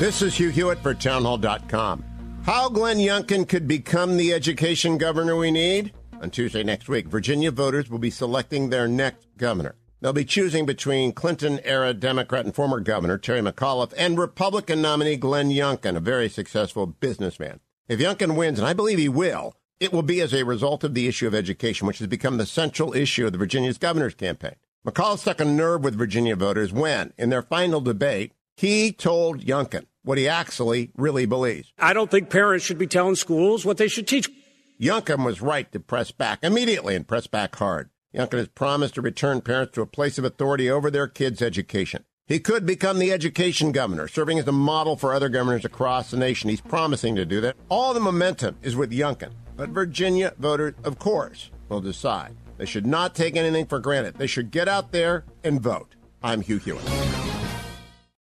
This is Hugh Hewitt for townhall.com. How Glenn Youngkin could become the education governor we need? On Tuesday next week, Virginia voters will be selecting their next governor. They'll be choosing between Clinton era Democrat and former governor Terry McAuliffe and Republican nominee Glenn Youngkin, a very successful businessman. If Youngkin wins, and I believe he will, it will be as a result of the issue of education, which has become the central issue of the Virginia's governor's campaign. McAuliffe stuck a nerve with Virginia voters when, in their final debate, he told Youngkin what he actually really believes. I don't think parents should be telling schools what they should teach. Youngkin was right to press back immediately and press back hard. Youngkin has promised to return parents to a place of authority over their kids' education. He could become the education governor, serving as a model for other governors across the nation. He's promising to do that. All the momentum is with Youngkin, but Virginia voters, of course, will decide. They should not take anything for granted. They should get out there and vote. I'm Hugh Hewitt.